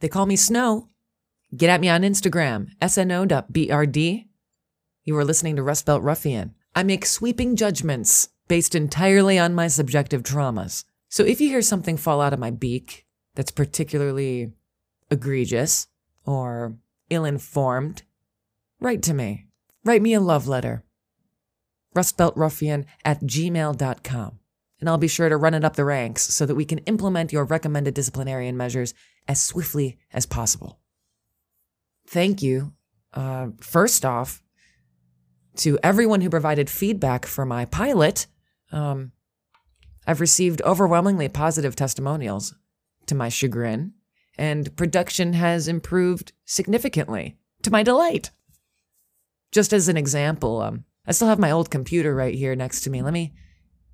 They call me Snow. Get at me on Instagram, sno.brd. You are listening to Rust Belt Ruffian. I make sweeping judgments based entirely on my subjective traumas. So if you hear something fall out of my beak that's particularly egregious or ill informed, write to me. Write me a love letter. Rustbeltruffian at gmail.com. And I'll be sure to run it up the ranks so that we can implement your recommended disciplinarian measures as swiftly as possible. Thank you, uh, first off, to everyone who provided feedback for my pilot. Um, I've received overwhelmingly positive testimonials to my chagrin, and production has improved significantly to my delight. Just as an example, um, I still have my old computer right here next to me. Let me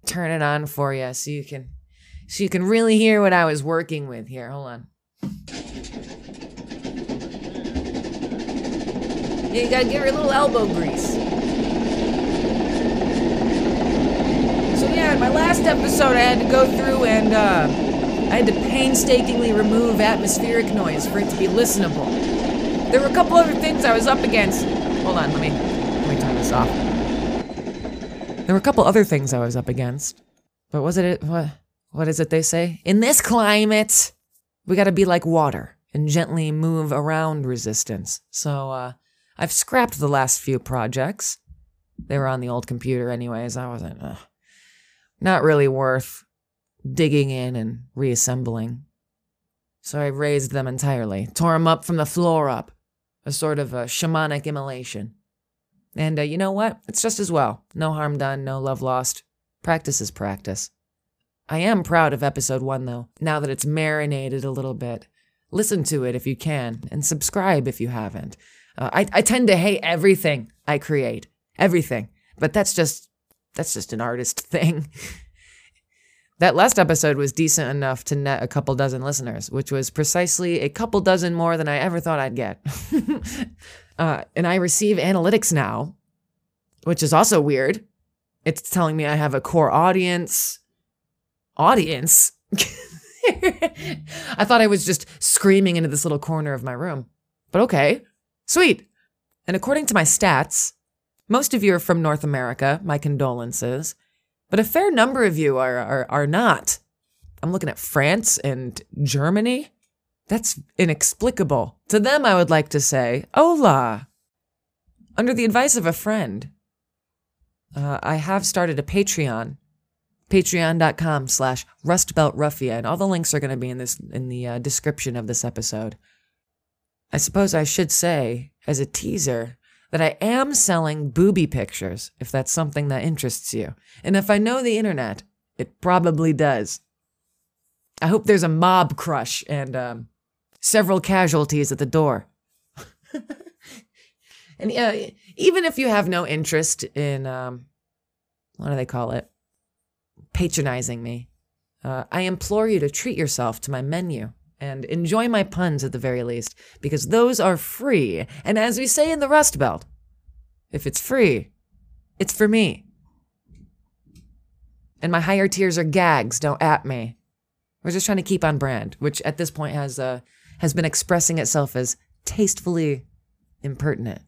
turn it on for you so you can so you can really hear what I was working with here. Hold on. You gotta give her a little elbow grease. So yeah, in my last episode, I had to go through and uh, I had to painstakingly remove atmospheric noise for it to be listenable. There were a couple other things I was up against. Hold on, let me let me turn this off. There were a couple other things I was up against, but was it what? What is it they say? In this climate, we got to be like water and gently move around resistance. So uh, I've scrapped the last few projects. They were on the old computer, anyways. I wasn't uh, not really worth digging in and reassembling. So I raised them entirely, tore them up from the floor up, a sort of a shamanic immolation. And uh, you know what? It's just as well. No harm done, no love lost. Practice is practice. I am proud of episode one, though, now that it's marinated a little bit. Listen to it if you can, and subscribe if you haven't. Uh, I, I tend to hate everything I create, everything, but that's just that's just an artist thing. that last episode was decent enough to net a couple dozen listeners, which was precisely a couple dozen more than I ever thought I'd get. uh, and I receive analytics now, which is also weird. It's telling me I have a core audience. Audience? I thought I was just screaming into this little corner of my room. But okay, sweet. And according to my stats, most of you are from North America, my condolences, but a fair number of you are, are, are not. I'm looking at France and Germany. That's inexplicable. To them, I would like to say, hola. Under the advice of a friend, uh, I have started a Patreon patreon.com slash and All the links are going to be in this in the uh, description of this episode. I suppose I should say, as a teaser, that I am selling booby pictures, if that's something that interests you. And if I know the internet, it probably does. I hope there's a mob crush and um, several casualties at the door. and uh, even if you have no interest in, um, what do they call it? Patronizing me. Uh, I implore you to treat yourself to my menu and enjoy my puns at the very least, because those are free. And as we say in the Rust Belt, if it's free, it's for me. And my higher tiers are gags, don't at me. We're just trying to keep on brand, which at this point has uh, has been expressing itself as tastefully impertinent.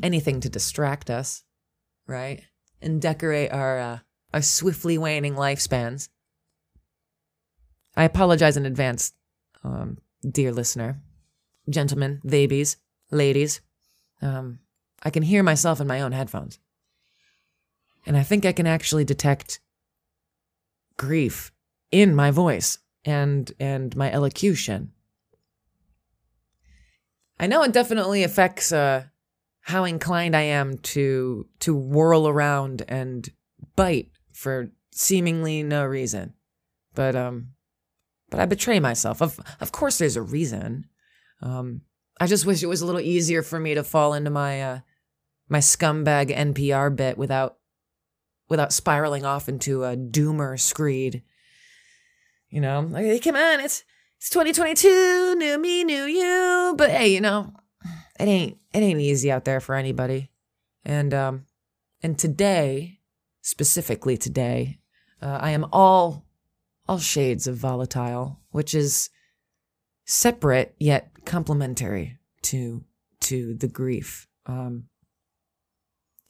Anything to distract us, right? And decorate our uh, our swiftly waning lifespans. I apologize in advance, um, dear listener, gentlemen, babies, ladies. Um, I can hear myself in my own headphones, and I think I can actually detect grief in my voice and and my elocution. I know it definitely affects uh, how inclined I am to to whirl around and bite for seemingly no reason. But um but I betray myself. Of of course there's a reason. Um I just wish it was a little easier for me to fall into my uh my scumbag NPR bit without without spiraling off into a doomer screed. You know, like, hey, come on, it's it's 2022, new me, new you. But hey, you know, it ain't it ain't easy out there for anybody. And um and today, specifically today, uh, I am all all shades of volatile, which is separate yet complementary to to the grief. Um,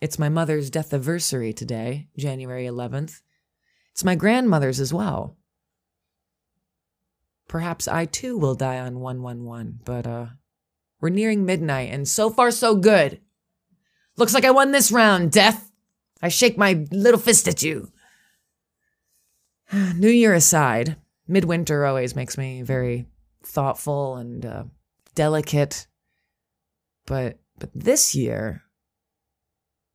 it's my mother's death anniversary today, January 11th. It's my grandmother's as well. Perhaps I too will die on 111, but uh, we're nearing midnight, and so far so good. Looks like I won this round, Death. I shake my little fist at you. New Year aside, midwinter always makes me very thoughtful and uh, delicate. But but this year,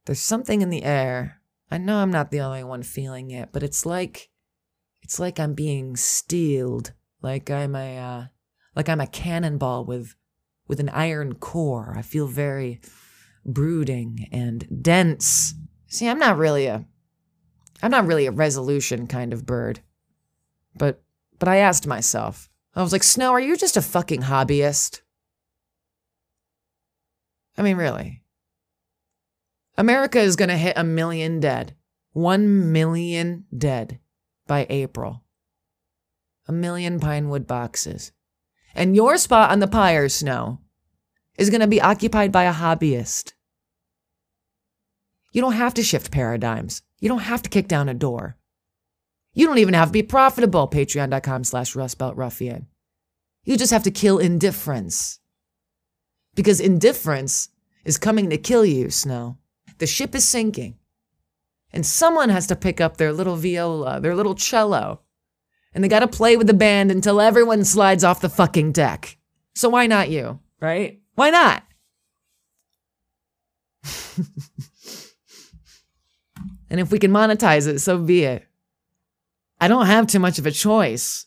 there's something in the air. I know I'm not the only one feeling it, but it's like it's like I'm being steeled, like I'm a uh, like I'm a cannonball with with an iron core. I feel very brooding and dense. See, I'm not really a I'm not really a resolution kind of bird. But but I asked myself. I was like, "Snow, are you just a fucking hobbyist?" I mean, really. America is going to hit a million dead. 1 million dead by April. A million Pinewood boxes. And your spot on the pyre, Snow, is going to be occupied by a hobbyist. You don't have to shift paradigms. You don't have to kick down a door. You don't even have to be profitable. Patreon.com slash rustbeltruffian. You just have to kill indifference. Because indifference is coming to kill you, Snow. The ship is sinking. And someone has to pick up their little viola, their little cello. And they gotta play with the band until everyone slides off the fucking deck. So why not you, right? Why not? And if we can monetize it, so be it. I don't have too much of a choice.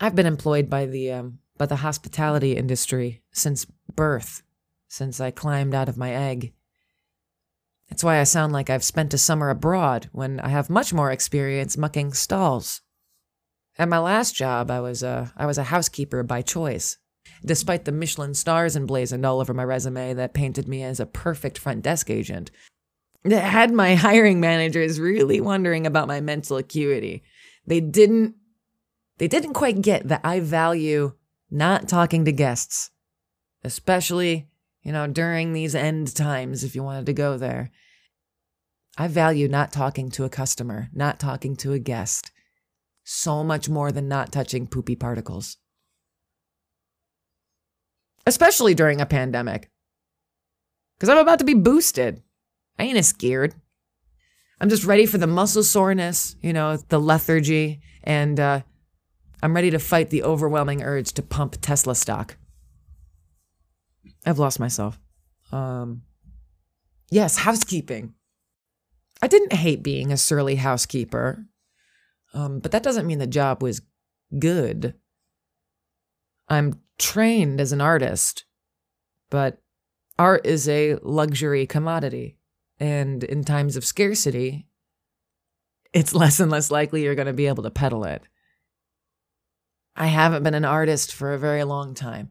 I've been employed by the um, by the hospitality industry since birth, since I climbed out of my egg. That's why I sound like I've spent a summer abroad when I have much more experience mucking stalls. At my last job, I was a I was a housekeeper by choice. Despite the Michelin stars emblazoned all over my resume that painted me as a perfect front desk agent, that had my hiring managers really wondering about my mental acuity. They didn't they didn't quite get that I value not talking to guests, especially, you know, during these end times if you wanted to go there. I value not talking to a customer, not talking to a guest, so much more than not touching poopy particles. Especially during a pandemic. Because I'm about to be boosted. I ain't as scared. I'm just ready for the muscle soreness, you know, the lethargy, and uh, I'm ready to fight the overwhelming urge to pump Tesla stock. I've lost myself. Um, yes, housekeeping. I didn't hate being a surly housekeeper, um, but that doesn't mean the job was good. I'm trained as an artist, but art is a luxury commodity. And in times of scarcity, it's less and less likely you're going to be able to peddle it. I haven't been an artist for a very long time.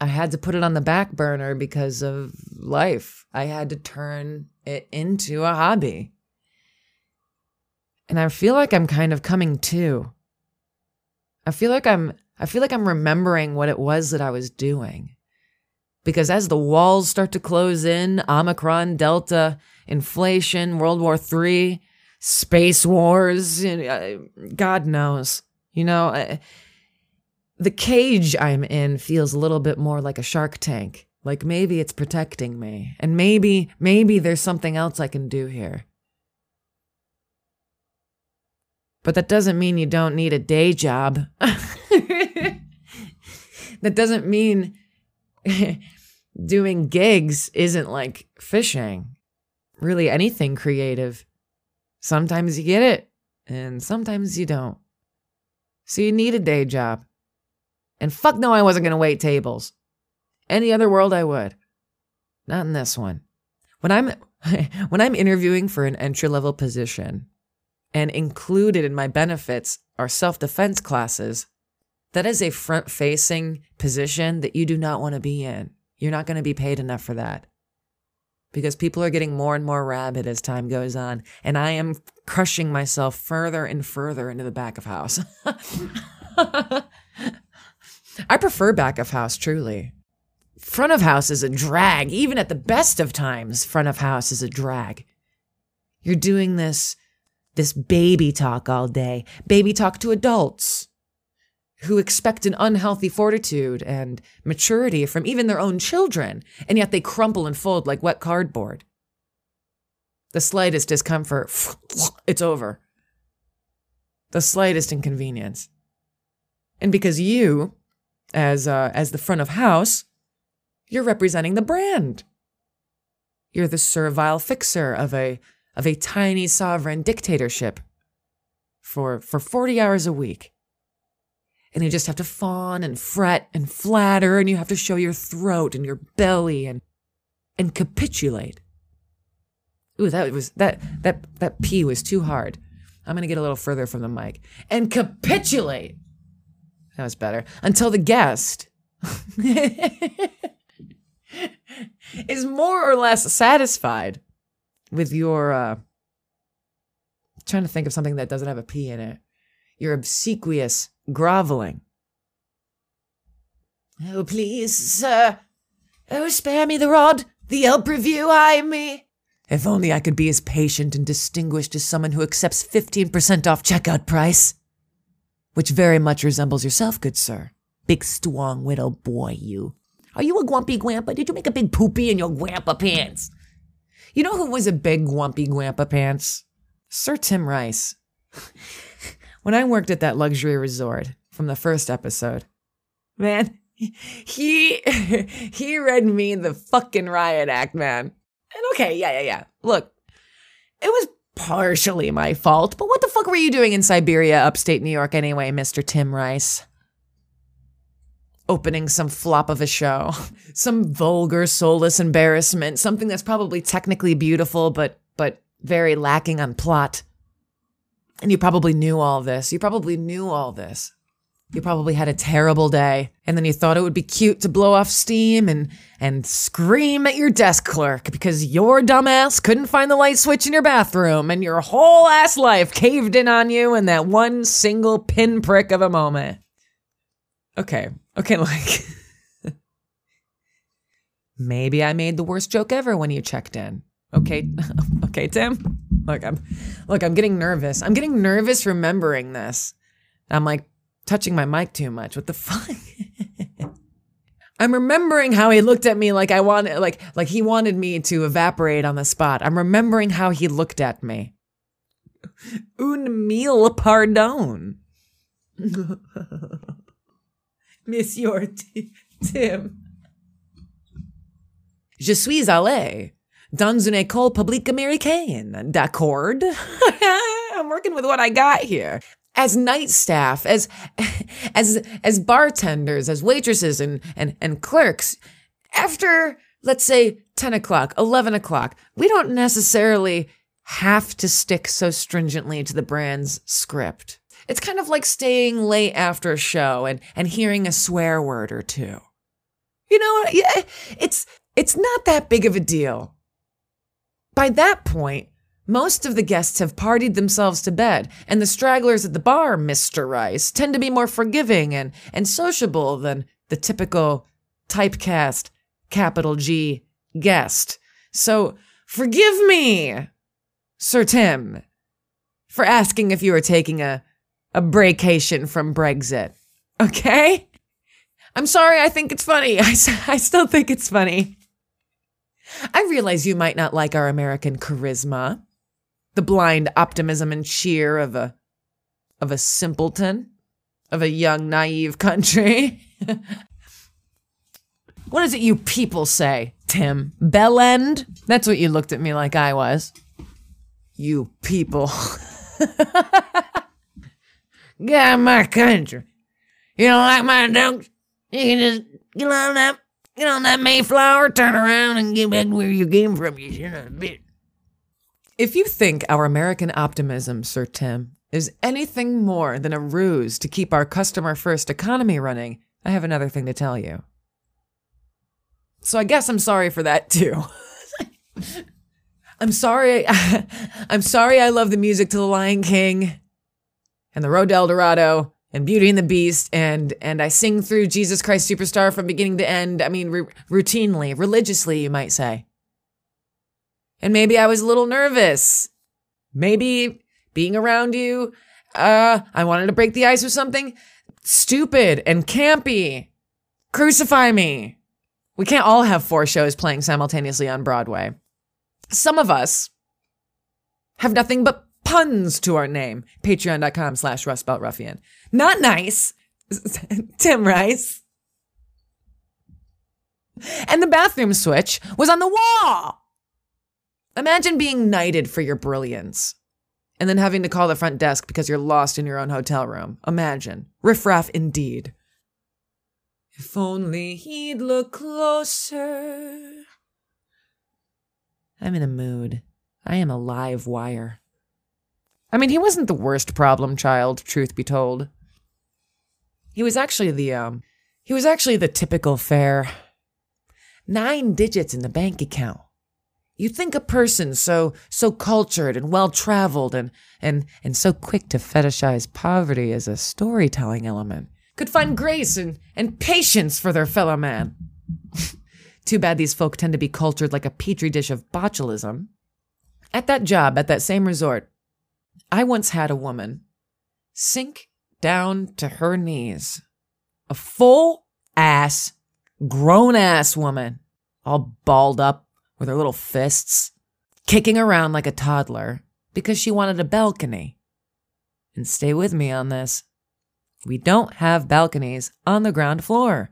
I had to put it on the back burner because of life. I had to turn it into a hobby. And I feel like I'm kind of coming to. I feel like I'm I feel like I'm remembering what it was that I was doing. Because as the walls start to close in, Omicron, Delta, inflation, World War III, space wars, God knows. You know, the cage I'm in feels a little bit more like a shark tank. Like maybe it's protecting me. And maybe, maybe there's something else I can do here. But that doesn't mean you don't need a day job. that doesn't mean doing gigs isn't like fishing. Really, anything creative. Sometimes you get it, and sometimes you don't. So you need a day job. And fuck no, I wasn't going to wait tables. Any other world, I would. Not in this one. When I'm when I'm interviewing for an entry level position, and included in my benefits are self defense classes, that is a front facing position that you do not want to be in. You're not going to be paid enough for that because people are getting more and more rabid as time goes on. And I am crushing myself further and further into the back of house. I prefer back of house, truly. Front of house is a drag. Even at the best of times, front of house is a drag. You're doing this, this baby talk all day, baby talk to adults who expect an unhealthy fortitude and maturity from even their own children, and yet they crumple and fold like wet cardboard. The slightest discomfort, it's over. The slightest inconvenience. And because you, as uh, as the front of house, you're representing the brand. You're the servile fixer of a of a tiny sovereign dictatorship for for 40 hours a week. And you just have to fawn and fret and flatter and you have to show your throat and your belly and and capitulate. Ooh, that was that that that P was too hard. I'm gonna get a little further from the mic. And capitulate. That was better. Until the guest is more or less satisfied with your uh trying to think of something that doesn't have a P in it. Your obsequious groveling. Oh, please, sir. Oh, spare me the rod. The Yelp review, I me. If only I could be as patient and distinguished as someone who accepts 15% off checkout price. Which very much resembles yourself, good sir. Big strong widow boy, you. Are you a grumpy grandpa? Did you make a big poopy in your grandpa pants? You know who was a big grumpy grandpa pants? Sir Tim Rice. when I worked at that luxury resort from the first episode, man, he he read me the fucking riot act, man. And okay, yeah, yeah, yeah. Look, it was partially my fault, but what the fuck were you doing in Siberia, upstate New York, anyway, Mr. Tim Rice? Opening some flop of a show, some vulgar, soulless embarrassment, something that's probably technically beautiful, but but very lacking on plot. And you probably knew all this. You probably knew all this. You probably had a terrible day, and then you thought it would be cute to blow off steam and and scream at your desk clerk because your dumbass couldn't find the light switch in your bathroom, and your whole ass life caved in on you in that one single pinprick of a moment. Okay, okay, like maybe I made the worst joke ever when you checked in. Okay, okay, Tim. Look, I'm look, I'm getting nervous. I'm getting nervous remembering this. I'm like touching my mic too much. What the fuck? I'm remembering how he looked at me like I wanted like like he wanted me to evaporate on the spot. I'm remembering how he looked at me. Un mille pardon. Monsieur T- Tim. Je suis allé dans une école publique américaine. D'accord? I'm working with what I got here as night staff, as as as bartenders, as waitresses and and and clerks, after let's say 10 o'clock, 11 o'clock, we don't necessarily have to stick so stringently to the brand's script. It's kind of like staying late after a show and, and hearing a swear word or two. You know, it's it's not that big of a deal. By that point, most of the guests have partied themselves to bed, and the stragglers at the bar, Mr. Rice, tend to be more forgiving and, and sociable than the typical typecast, capital G, guest. So forgive me, Sir Tim, for asking if you were taking a, a breakation from Brexit. Okay? I'm sorry, I think it's funny. I, I still think it's funny. I realize you might not like our American charisma the blind optimism and cheer of a of a simpleton, of a young naive country. what is it you people say, Tim? Bell end? That's what you looked at me like I was. You people. Get out of my country. You don't like my dunks? You can just get on that get on that Mayflower, turn around and get back where you came from, you son of a bitch. If you think our American optimism, Sir Tim, is anything more than a ruse to keep our customer first economy running, I have another thing to tell you. So I guess I'm sorry for that too. I'm sorry. I'm sorry I love the music to The Lion King and The Road to El Dorado and Beauty and the Beast and and I sing through Jesus Christ Superstar from beginning to end. I mean, r- routinely, religiously, you might say. And maybe I was a little nervous. Maybe being around you, uh, I wanted to break the ice with something stupid and campy. Crucify me. We can't all have four shows playing simultaneously on Broadway. Some of us have nothing but puns to our name. Patreon.com slash rustbeltruffian. Not nice. Tim Rice. And the bathroom switch was on the wall. Imagine being knighted for your brilliance and then having to call the front desk because you're lost in your own hotel room. Imagine. Riffraff indeed. If only he'd look closer. I'm in a mood. I am a live wire. I mean, he wasn't the worst problem child, truth be told. He was actually the, um, he was actually the typical fare. Nine digits in the bank account. You think a person so so cultured and well traveled and and and so quick to fetishize poverty as a storytelling element could find grace and, and patience for their fellow man. Too bad these folk tend to be cultured like a petri dish of botulism. At that job, at that same resort, I once had a woman sink down to her knees. A full ass, grown ass woman, all balled up with her little fists, kicking around like a toddler because she wanted a balcony. And stay with me on this. We don't have balconies on the ground floor.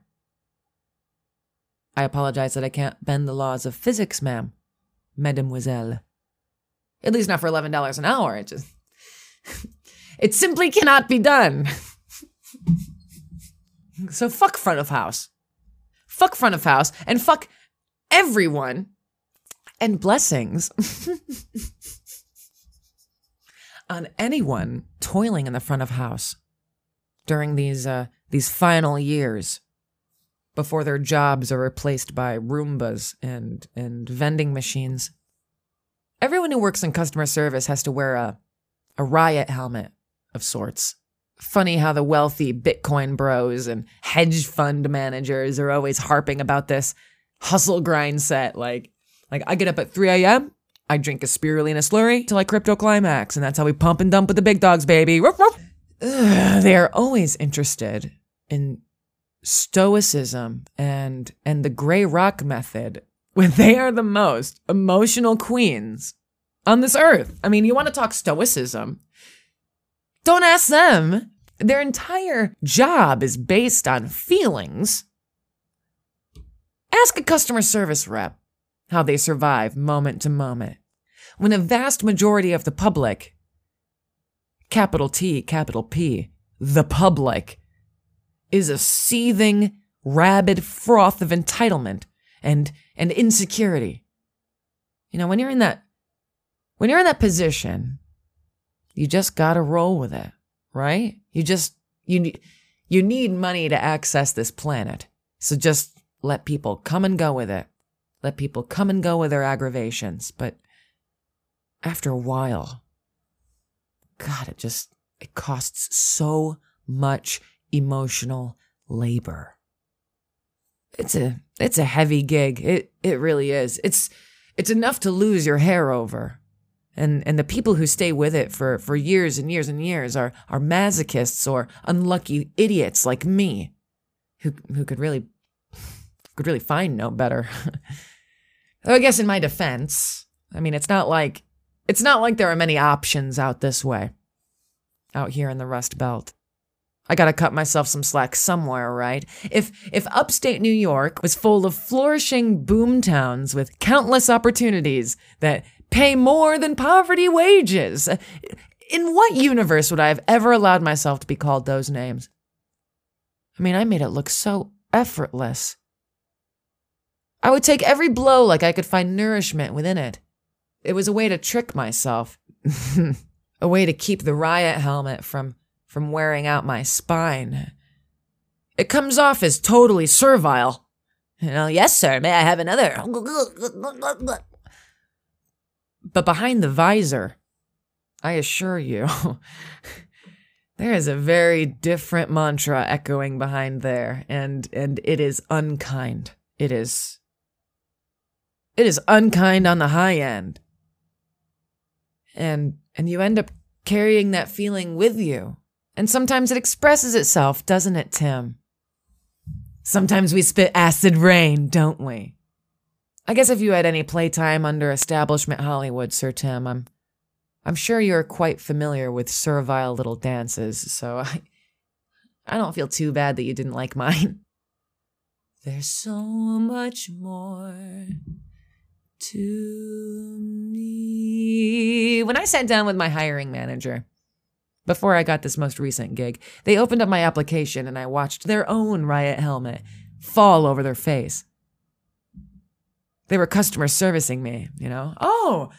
I apologize that I can't bend the laws of physics, ma'am, mademoiselle. At least not for $11 an hour. It just. it simply cannot be done. so fuck front of house. Fuck front of house and fuck everyone and blessings on anyone toiling in the front of house during these uh, these final years before their jobs are replaced by Roombas and and vending machines. Everyone who works in customer service has to wear a a riot helmet of sorts. Funny how the wealthy Bitcoin bros and hedge fund managers are always harping about this hustle grind set like like I get up at 3 a.m. I drink a spirulina slurry till I crypto climax, and that's how we pump and dump with the big dogs, baby. Ugh, they are always interested in stoicism and and the gray rock method when they are the most emotional queens on this earth. I mean, you want to talk stoicism? Don't ask them. Their entire job is based on feelings. Ask a customer service rep how they survive moment to moment. When a vast majority of the public, capital T, capital P, the public, is a seething, rabid froth of entitlement and, and insecurity. You know, when you're in that, when you're in that position, you just gotta roll with it, right? You just, you need, you need money to access this planet. So just let people come and go with it. Let people come and go with their aggravations. But after a while, God, it just, it costs so much emotional labor. It's a, it's a heavy gig. It, it really is. It's, it's enough to lose your hair over. And, and the people who stay with it for, for years and years and years are, are masochists or unlucky idiots like me who, who could really could really find no better. I guess in my defense, I mean, it's not like it's not like there are many options out this way, out here in the Rust Belt. I gotta cut myself some slack somewhere, right? If if upstate New York was full of flourishing boom towns with countless opportunities that pay more than poverty wages, in what universe would I have ever allowed myself to be called those names? I mean, I made it look so effortless. I would take every blow like I could find nourishment within it. It was a way to trick myself, a way to keep the riot helmet from, from wearing out my spine. It comes off as totally servile. You know, yes, sir, may I have another? But behind the visor, I assure you, there is a very different mantra echoing behind there, and and it is unkind. It is it is unkind on the high end. And and you end up carrying that feeling with you. And sometimes it expresses itself, doesn't it, Tim? Sometimes we spit acid rain, don't we? I guess if you had any playtime under establishment Hollywood, Sir Tim, I'm I'm sure you're quite familiar with servile little dances, so I I don't feel too bad that you didn't like mine. There's so much more to me. When I sat down with my hiring manager, before I got this most recent gig, they opened up my application and I watched their own riot helmet fall over their face. They were customer servicing me, you know? Oh,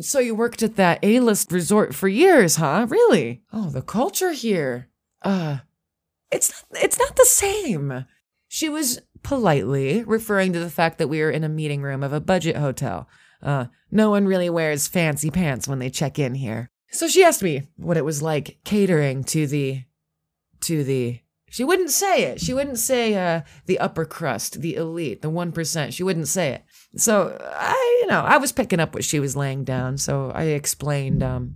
so you worked at that A list resort for years, huh? Really? Oh, the culture here. Uh, it's not, it's not the same. She was politely referring to the fact that we were in a meeting room of a budget hotel. Uh, no one really wears fancy pants when they check in here. So she asked me what it was like catering to the, to the, she wouldn't say it. She wouldn't say, uh, the upper crust, the elite, the 1%. She wouldn't say it. So I, you know, I was picking up what she was laying down. So I explained, um,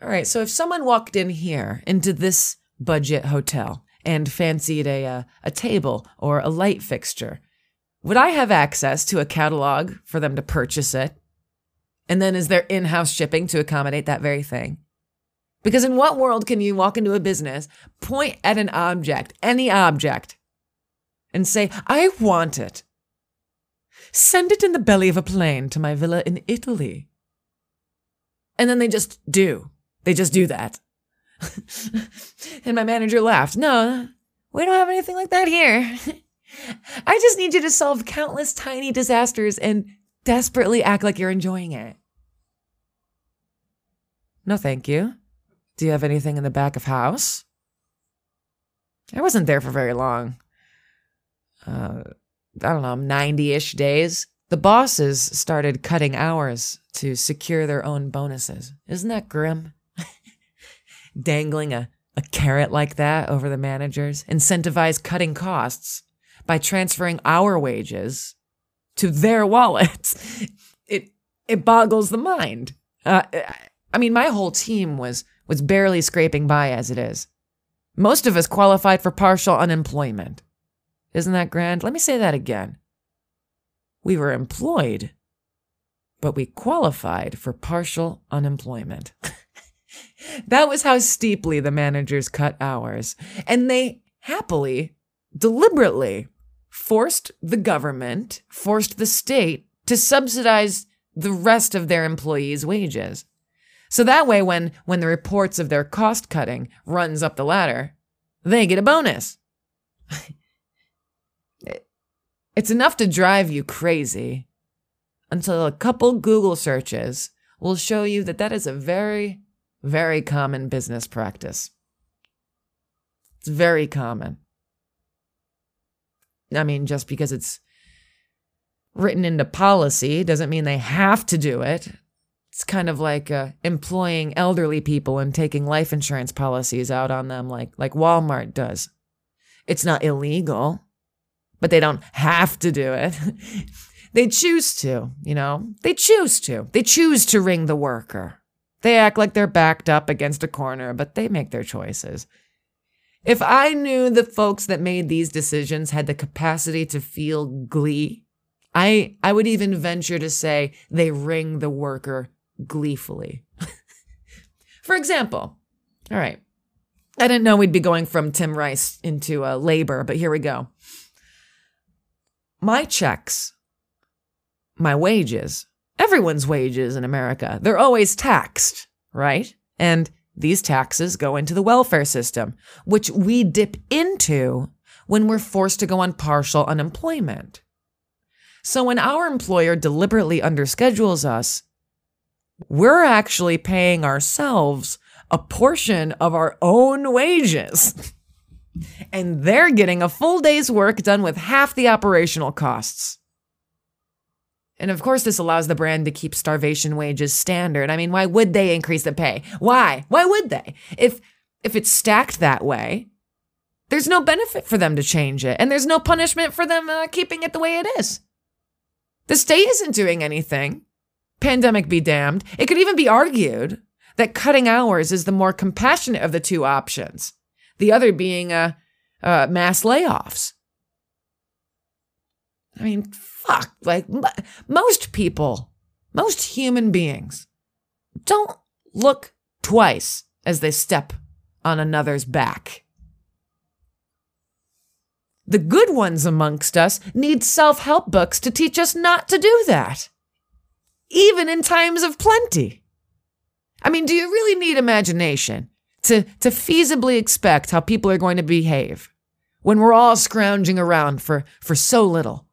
all right. So if someone walked in here into this budget hotel and fancied a, uh, a table or a light fixture, would I have access to a catalog for them to purchase it? And then is there in house shipping to accommodate that very thing? Because in what world can you walk into a business, point at an object, any object, and say, I want it? Send it in the belly of a plane to my villa in Italy. And then they just do. They just do that. and my manager laughed. No, we don't have anything like that here. I just need you to solve countless tiny disasters and desperately act like you're enjoying it. No, thank you. Do you have anything in the back of house? I wasn't there for very long. Uh, I don't know, 90 ish days. The bosses started cutting hours to secure their own bonuses. Isn't that grim? Dangling a, a carrot like that over the managers, incentivize cutting costs by transferring our wages to their wallets. It it boggles the mind. Uh, I mean, my whole team was was barely scraping by as it is. Most of us qualified for partial unemployment. Isn't that grand? Let me say that again. We were employed, but we qualified for partial unemployment. that was how steeply the managers cut hours. And they happily, deliberately forced the government, forced the state to subsidize the rest of their employees' wages. So that way, when, when the reports of their cost cutting runs up the ladder, they get a bonus. it's enough to drive you crazy until a couple Google searches will show you that that is a very very common business practice. It's very common. I mean, just because it's written into policy doesn't mean they have to do it. It's kind of like uh, employing elderly people and taking life insurance policies out on them, like like Walmart does. It's not illegal, but they don't have to do it. they choose to, you know. They choose to. They choose to wring the worker. They act like they're backed up against a corner, but they make their choices. If I knew the folks that made these decisions had the capacity to feel glee, I, I would even venture to say they wring the worker gleefully. For example, all right, I didn't know we'd be going from Tim Rice into uh, labor, but here we go. My checks, my wages, everyone's wages in America. They're always taxed, right? And these taxes go into the welfare system, which we dip into when we're forced to go on partial unemployment. So when our employer deliberately underschedules us, we're actually paying ourselves a portion of our own wages. and they're getting a full day's work done with half the operational costs. And of course, this allows the brand to keep starvation wages standard. I mean, why would they increase the pay? Why? Why would they? If if it's stacked that way, there's no benefit for them to change it, and there's no punishment for them uh, keeping it the way it is. The state isn't doing anything. Pandemic be damned. It could even be argued that cutting hours is the more compassionate of the two options, the other being uh, uh, mass layoffs. I mean, fuck. Like, most people, most human beings, don't look twice as they step on another's back. The good ones amongst us need self help books to teach us not to do that, even in times of plenty. I mean, do you really need imagination to, to feasibly expect how people are going to behave when we're all scrounging around for, for so little?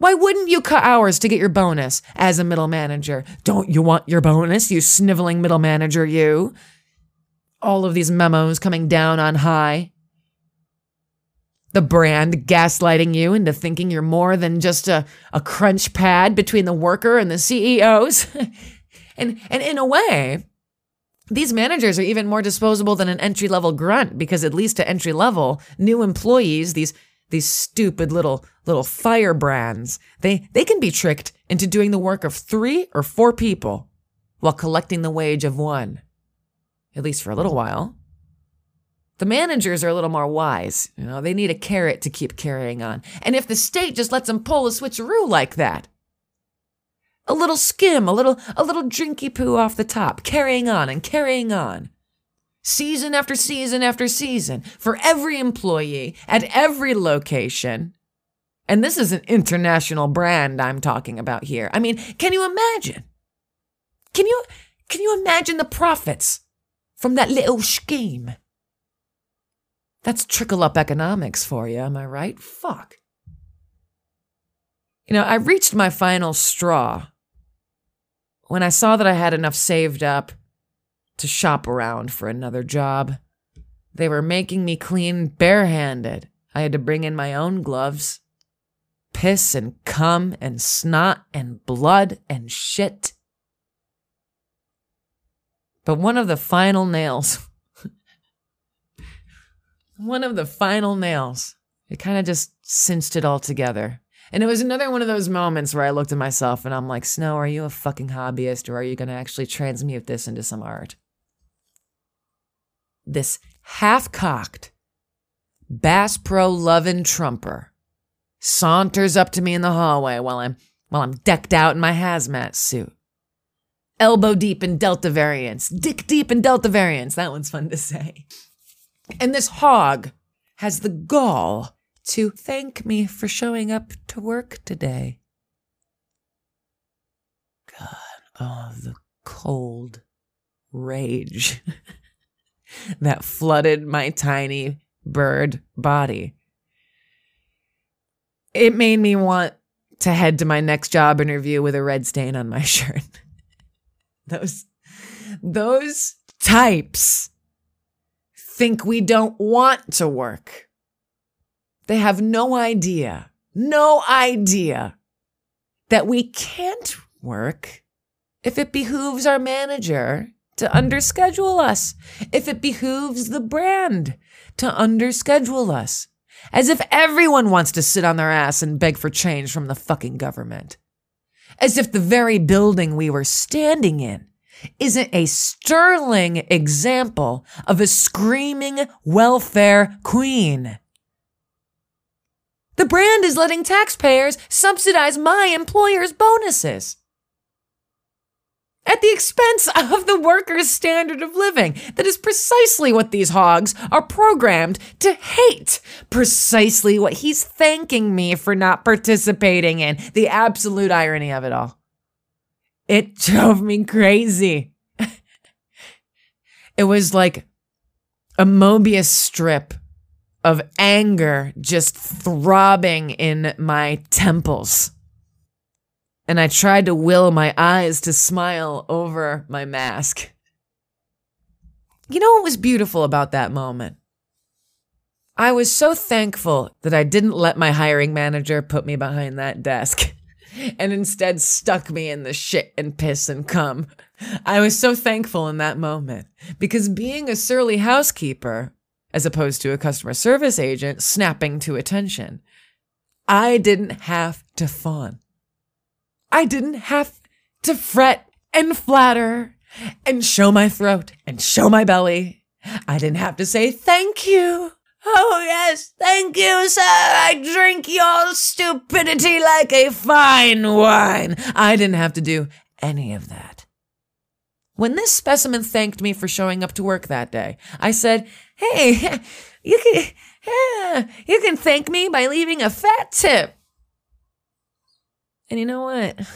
Why wouldn't you cut hours to get your bonus as a middle manager? Don't you want your bonus, you sniveling middle manager, you? All of these memos coming down on high. The brand gaslighting you into thinking you're more than just a, a crunch pad between the worker and the CEOs. and, and in a way, these managers are even more disposable than an entry level grunt because at least to entry level, new employees, these these stupid little little firebrands, they they can be tricked into doing the work of 3 or 4 people while collecting the wage of one. At least for a little while. The managers are a little more wise. You know, they need a carrot to keep carrying on. And if the state just lets them pull a switcheroo like that, a little skim, a little a little drinky poo off the top, carrying on and carrying on. Season after season after season for every employee at every location. And this is an international brand I'm talking about here. I mean, can you imagine? Can you can you imagine the profits from that little scheme? That's trickle up economics for you, am I right? Fuck. You know, I reached my final straw when I saw that I had enough saved up to shop around for another job. They were making me clean barehanded. I had to bring in my own gloves. Piss and cum and snot and blood and shit. But one of the final nails, one of the final nails, it kind of just cinched it all together. And it was another one of those moments where I looked at myself and I'm like, Snow, are you a fucking hobbyist or are you going to actually transmute this into some art? This half cocked Bass Pro loving trumper saunters up to me in the hallway while I'm while I'm decked out in my hazmat suit. Elbow deep in Delta variants, dick deep in Delta variants. That one's fun to say. And this hog has the gall to thank me for showing up to work today. God, oh, the cold rage that flooded my tiny bird body. It made me want to head to my next job interview with a red stain on my shirt. those those types think we don't want to work. They have no idea, no idea that we can't work if it behooves our manager to underschedule us, if it behooves the brand to underschedule us. As if everyone wants to sit on their ass and beg for change from the fucking government. As if the very building we were standing in isn't a sterling example of a screaming welfare queen. The brand is letting taxpayers subsidize my employer's bonuses at the expense of the workers' standard of living. That is precisely what these hogs are programmed to hate. Precisely what he's thanking me for not participating in. The absolute irony of it all. It drove me crazy. it was like a Mobius strip of anger just throbbing in my temples. And I tried to will my eyes to smile over my mask. You know what was beautiful about that moment? I was so thankful that I didn't let my hiring manager put me behind that desk. and instead stuck me in the shit and piss and cum. I was so thankful in that moment because being a surly housekeeper, as opposed to a customer service agent snapping to attention, I didn't have to fawn. I didn't have to fret and flatter and show my throat and show my belly. I didn't have to say thank you. Oh, yes, thank you, sir. I drink your stupidity like a fine wine. I didn't have to do any of that. When this specimen thanked me for showing up to work that day, I said, Hey, you can, you can thank me by leaving a fat tip. And you know what?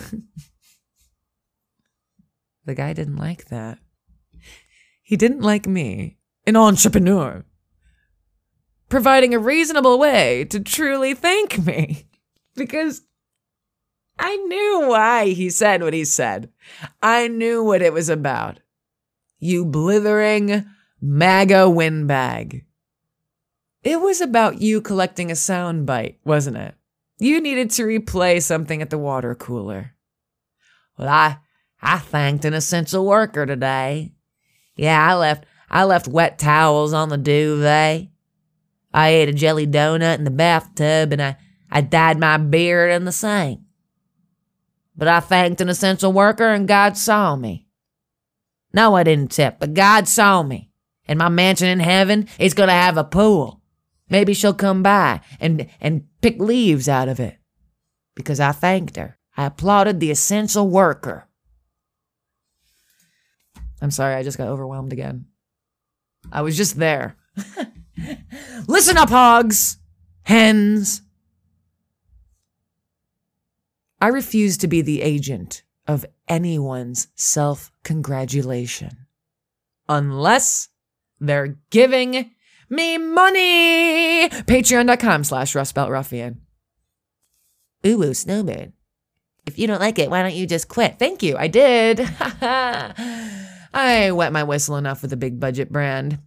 the guy didn't like that. He didn't like me, an entrepreneur, providing a reasonable way to truly thank me. Because I knew why he said what he said. I knew what it was about. You blithering MAGA windbag. It was about you collecting a soundbite, wasn't it? You needed to replay something at the water cooler. Well, I I thanked an essential worker today. Yeah, I left I left wet towels on the duvet. I ate a jelly donut in the bathtub and I, I dyed my beard in the sink. But I thanked an essential worker and God saw me. No, I didn't tip, but God saw me. And my mansion in heaven is gonna have a pool. Maybe she'll come by and, and pick leaves out of it. Because I thanked her. I applauded the essential worker. I'm sorry, I just got overwhelmed again. I was just there. Listen up, hogs! Hens! I refuse to be the agent of anyone's self congratulation. Unless they're giving me money. Patreon.com slash Rust Belt Ruffian. Ooh, ooh, snowman. If you don't like it, why don't you just quit? Thank you. I did. I wet my whistle enough with a big budget brand.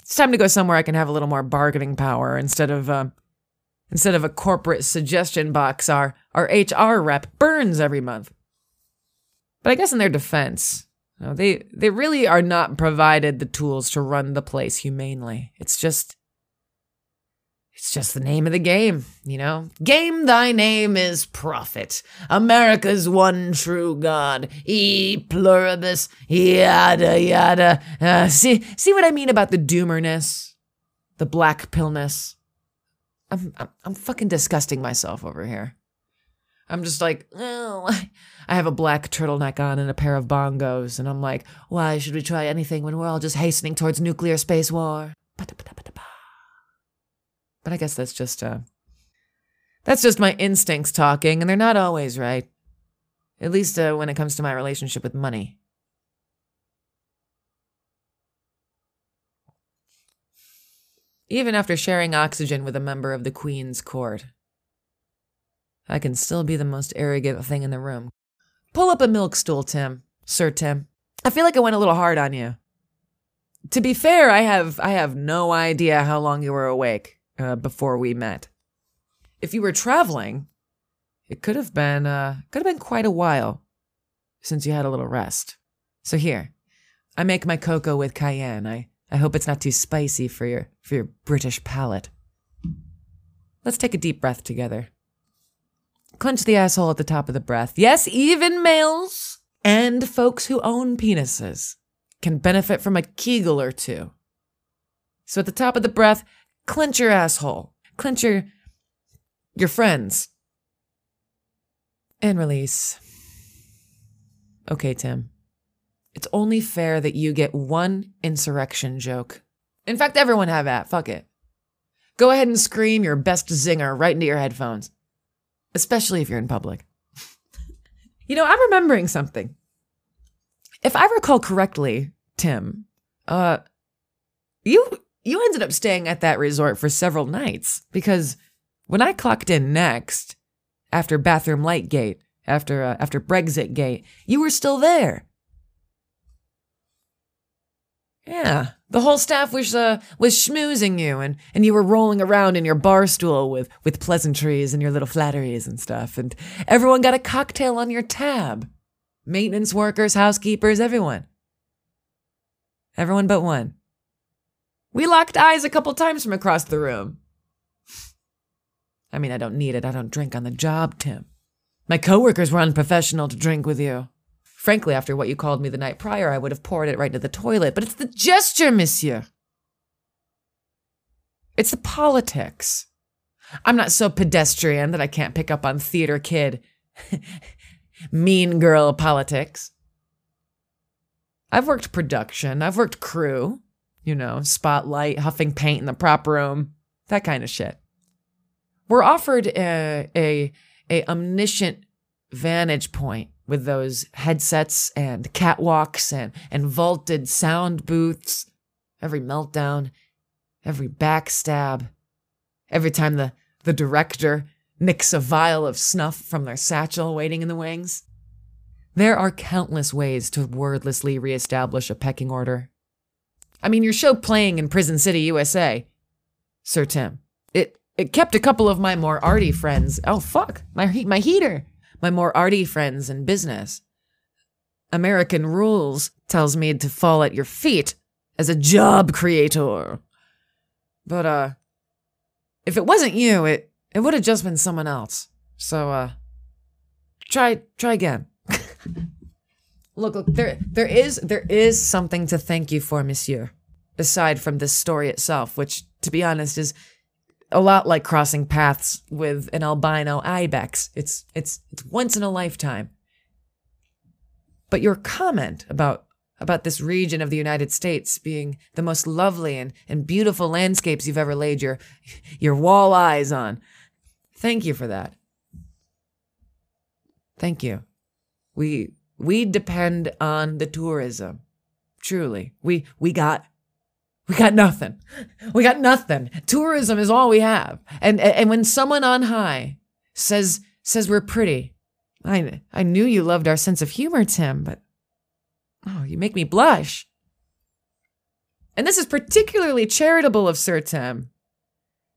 It's time to go somewhere I can have a little more bargaining power instead of uh, instead of a corporate suggestion box our our HR rep burns every month. But I guess in their defense, you know, they they really are not provided the tools to run the place humanely. It's just it's just the name of the game, you know? Game thy name is profit. America's one true God. E pluribus, yada yada. Uh, see, see what I mean about the doomerness? The black pillness? I'm, I'm, I'm fucking disgusting myself over here. I'm just like, oh, I have a black turtleneck on and a pair of bongos, and I'm like, why should we try anything when we're all just hastening towards nuclear space war? But I guess that's just uh that's just my instincts talking, and they're not always right. At least uh, when it comes to my relationship with money. Even after sharing oxygen with a member of the Queen's court, I can still be the most arrogant thing in the room. Pull up a milk stool, Tim. Sir Tim. I feel like I went a little hard on you. To be fair, I have I have no idea how long you were awake uh, before we met. If you were traveling, it could have been uh, could have been quite a while since you had a little rest. So here, I make my cocoa with cayenne. I I hope it's not too spicy for your for your British palate. Let's take a deep breath together. Clench the asshole at the top of the breath. Yes, even males and folks who own penises can benefit from a kegel or two. So at the top of the breath, clench your asshole. Clench your your friends. And release. Okay, Tim. It's only fair that you get one insurrection joke. In fact, everyone have that. Fuck it. Go ahead and scream your best zinger right into your headphones especially if you're in public. you know, I'm remembering something. If I recall correctly, Tim, uh, you you ended up staying at that resort for several nights because when I clocked in next after bathroom light gate, after uh, after Brexit gate, you were still there. Yeah, The whole staff was uh, was schmoozing you, and, and you were rolling around in your bar stool with, with pleasantries and your little flatteries and stuff, and everyone got a cocktail on your tab. Maintenance workers, housekeepers, everyone. Everyone but one. We locked eyes a couple times from across the room. I mean, I don't need it. I don't drink on the job, Tim. My coworkers were unprofessional to drink with you. Frankly, after what you called me the night prior, I would have poured it right into the toilet. But it's the gesture, monsieur. It's the politics. I'm not so pedestrian that I can't pick up on theater kid, mean girl politics. I've worked production, I've worked crew, you know, spotlight, huffing paint in the prop room, that kind of shit. We're offered a, a, a omniscient vantage point with those headsets and catwalks and, and vaulted sound booths. Every meltdown, every backstab, every time the, the director nicks a vial of snuff from their satchel waiting in the wings. There are countless ways to wordlessly reestablish a pecking order. I mean, your show playing in Prison City, USA, Sir Tim. It it kept a couple of my more arty friends. Oh fuck, my heat, my heater my more arty friends in business. American rules tells me to fall at your feet as a job creator. But uh if it wasn't you, it it would have just been someone else. So uh try try again. look, look, there there is there is something to thank you for, monsieur. Aside from this story itself, which to be honest is a lot like crossing paths with an albino ibex. It's it's it's once in a lifetime. But your comment about about this region of the United States being the most lovely and, and beautiful landscapes you've ever laid your your wall eyes on. Thank you for that. Thank you. We we depend on the tourism. Truly. We we got we got nothing. We got nothing. Tourism is all we have. And and when someone on high says says we're pretty, I I knew you loved our sense of humor, Tim, but oh, you make me blush. And this is particularly charitable of Sir Tim,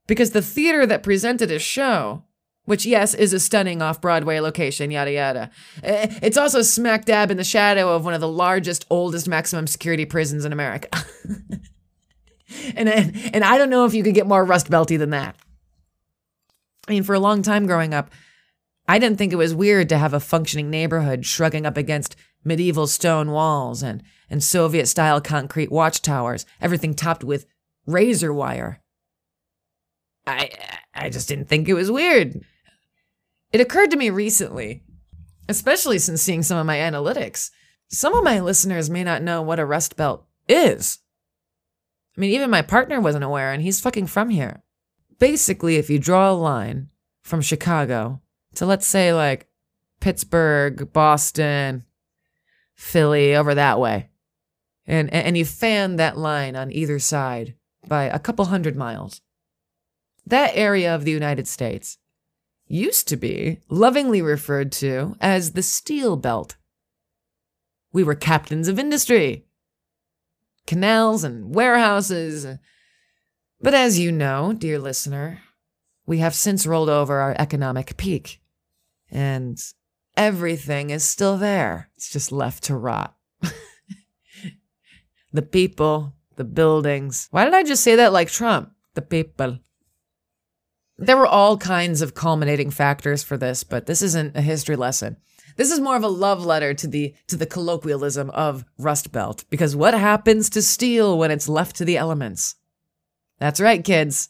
because the theater that presented his show, which yes is a stunning off-Broadway location, yada yada, it's also smack dab in the shadow of one of the largest, oldest maximum security prisons in America. and and I don't know if you could get more rust belty than that. I mean, for a long time growing up, I didn't think it was weird to have a functioning neighborhood shrugging up against medieval stone walls and and Soviet style concrete watchtowers, everything topped with razor wire. I I just didn't think it was weird. It occurred to me recently, especially since seeing some of my analytics. Some of my listeners may not know what a rust belt is. I mean, even my partner wasn't aware, and he's fucking from here. Basically, if you draw a line from Chicago to let's say like Pittsburgh, Boston, Philly, over that way, and and you fan that line on either side by a couple hundred miles, that area of the United States used to be lovingly referred to as the Steel Belt. We were captains of industry canals and warehouses. But as you know, dear listener, we have since rolled over our economic peak. And everything is still there. It's just left to rot. the people, the buildings. Why did I just say that like Trump? The people. There were all kinds of culminating factors for this, but this isn't a history lesson. This is more of a love letter to the to the colloquialism of Rust Belt because what happens to steel when it's left to the elements? That's right, kids.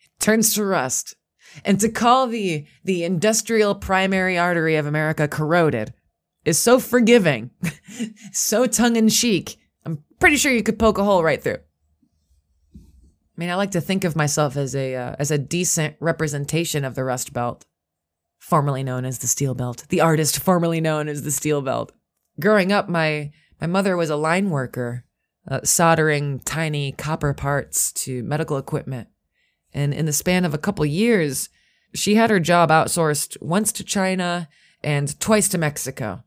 It turns to rust. And to call the the industrial primary artery of America corroded is so forgiving, so tongue in cheek. I'm pretty sure you could poke a hole right through. I mean, I like to think of myself as a uh, as a decent representation of the Rust Belt formerly known as the Steel Belt, the artist formerly known as the Steel Belt. Growing up, my my mother was a line worker, uh, soldering tiny copper parts to medical equipment. And in the span of a couple years, she had her job outsourced once to China and twice to Mexico.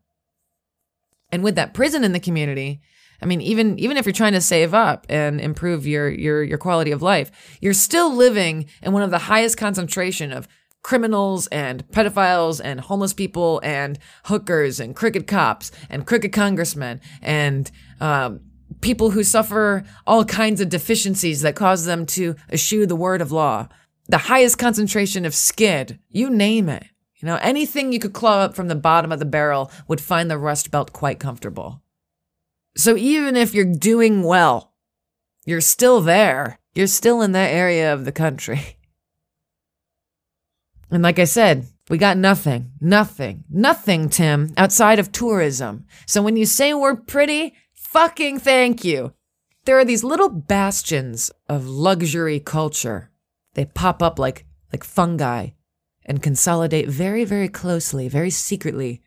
And with that prison in the community, I mean, even even if you're trying to save up and improve your your your quality of life, you're still living in one of the highest concentration of criminals and pedophiles and homeless people and hookers and crooked cops and crooked congressmen and um, people who suffer all kinds of deficiencies that cause them to eschew the word of law. The highest concentration of skid, you name it. You know, anything you could claw up from the bottom of the barrel would find the Rust Belt quite comfortable. So even if you're doing well, you're still there. You're still in that area of the country. And like I said, we got nothing, nothing, nothing, Tim, outside of tourism. So when you say we're pretty, fucking thank you. There are these little bastions of luxury culture. They pop up like, like fungi and consolidate very, very closely, very secretly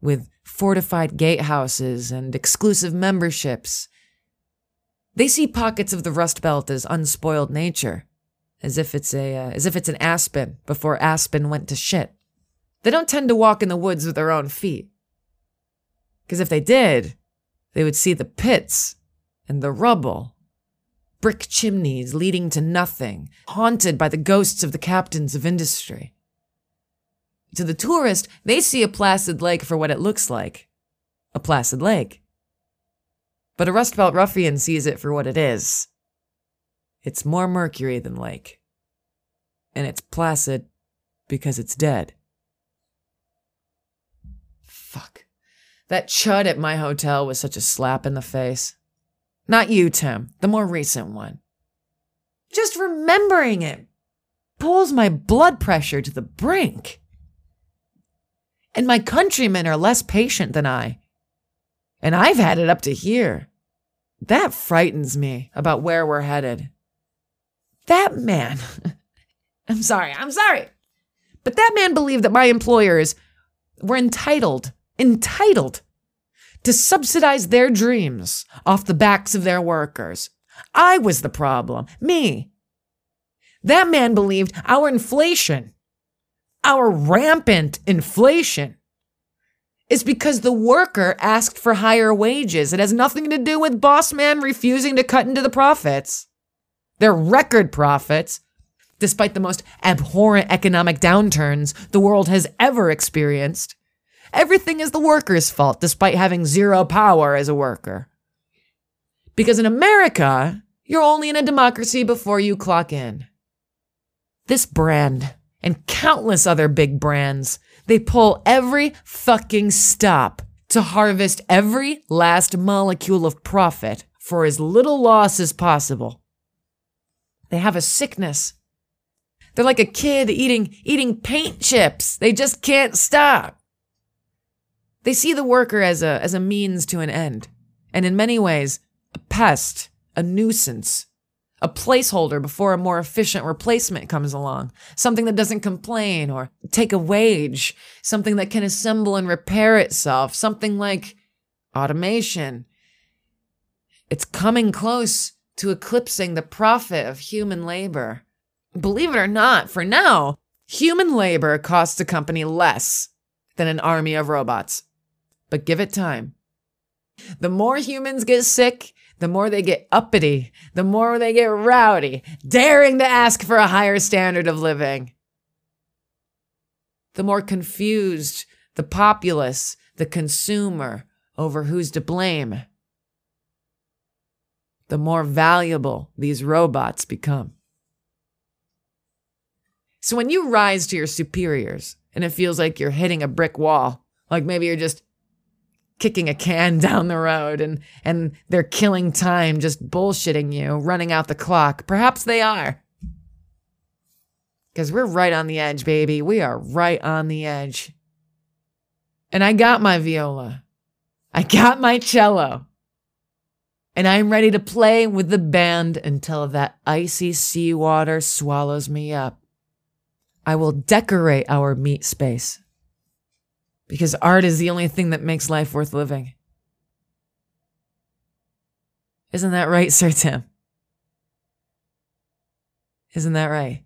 with fortified gatehouses and exclusive memberships. They see pockets of the Rust Belt as unspoiled nature, as if it's a uh, as if it's an aspen before aspen went to shit. They don't tend to walk in the woods with their own feet. Because if they did, they would see the pits and the rubble, brick chimneys leading to nothing, haunted by the ghosts of the captains of industry. To the tourist, they see a placid lake for what it looks like a placid lake. But a Rust Belt ruffian sees it for what it is. It's more mercury than lake. And it's placid because it's dead. Fuck. That chud at my hotel was such a slap in the face. Not you, Tim, the more recent one. Just remembering it pulls my blood pressure to the brink. And my countrymen are less patient than I. And I've had it up to here. That frightens me about where we're headed. That man, I'm sorry, I'm sorry. But that man believed that my employers were entitled entitled to subsidize their dreams off the backs of their workers. I was the problem. Me. That man believed our inflation, our rampant inflation, is because the worker asked for higher wages. It has nothing to do with boss man refusing to cut into the profits. Their record profits, despite the most abhorrent economic downturns the world has ever experienced, Everything is the worker's fault, despite having zero power as a worker. Because in America, you're only in a democracy before you clock in. This brand and countless other big brands, they pull every fucking stop to harvest every last molecule of profit for as little loss as possible. They have a sickness. They're like a kid eating eating paint chips. They just can't stop. They see the worker as a, as a means to an end, and in many ways, a pest, a nuisance, a placeholder before a more efficient replacement comes along, something that doesn't complain or take a wage, something that can assemble and repair itself, something like automation. It's coming close to eclipsing the profit of human labor. Believe it or not, for now, human labor costs a company less than an army of robots but give it time. The more humans get sick, the more they get uppity, the more they get rowdy, daring to ask for a higher standard of living. The more confused the populace, the consumer, over who's to blame, the more valuable these robots become. So when you rise to your superiors and it feels like you're hitting a brick wall, like maybe you're just kicking a can down the road and and they're killing time just bullshitting you, running out the clock. Perhaps they are. Cuz we're right on the edge, baby. We are right on the edge. And I got my viola. I got my cello. And I'm ready to play with the band until that icy seawater swallows me up. I will decorate our meat space because art is the only thing that makes life worth living. Isn't that right, Sir Tim? Isn't that right?